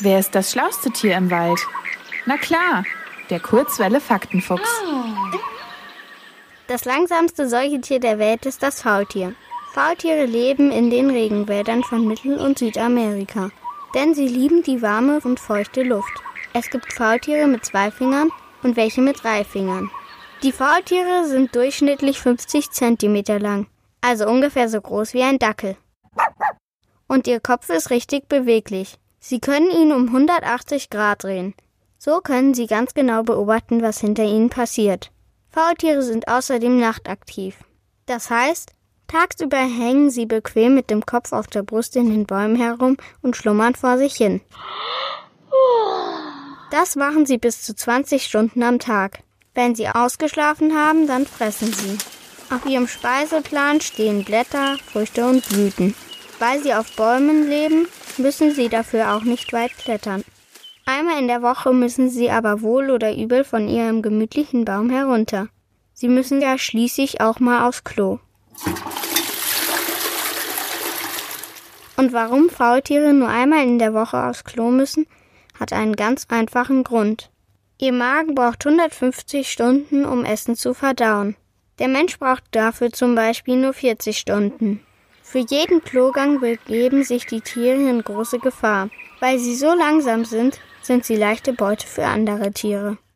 Wer ist das schlauste Tier im Wald? Na klar, der Kurzwelle Faktenfuchs. Das langsamste Säugetier der Welt ist das Faultier. Faultiere leben in den Regenwäldern von Mittel- und Südamerika, denn sie lieben die warme und feuchte Luft. Es gibt Faultiere mit zwei Fingern und welche mit drei Fingern. Die Faultiere sind durchschnittlich 50 Zentimeter lang, also ungefähr so groß wie ein Dackel. Und ihr Kopf ist richtig beweglich. Sie können ihn um 180 Grad drehen. So können sie ganz genau beobachten, was hinter ihnen passiert. Faultiere sind außerdem nachtaktiv. Das heißt, tagsüber hängen sie bequem mit dem Kopf auf der Brust in den Bäumen herum und schlummern vor sich hin. Das machen sie bis zu 20 Stunden am Tag. Wenn sie ausgeschlafen haben, dann fressen sie. Auf ihrem Speiseplan stehen Blätter, Früchte und Blüten. Weil sie auf Bäumen leben, müssen sie dafür auch nicht weit klettern. Einmal in der Woche müssen sie aber wohl oder übel von ihrem gemütlichen Baum herunter. Sie müssen ja schließlich auch mal aufs Klo. Und warum Faultiere nur einmal in der Woche aufs Klo müssen, hat einen ganz einfachen Grund. Ihr Magen braucht 150 Stunden, um Essen zu verdauen. Der Mensch braucht dafür zum Beispiel nur 40 Stunden. Für jeden Klogang begeben sich die Tiere in große Gefahr. Weil sie so langsam sind, sind sie leichte Beute für andere Tiere.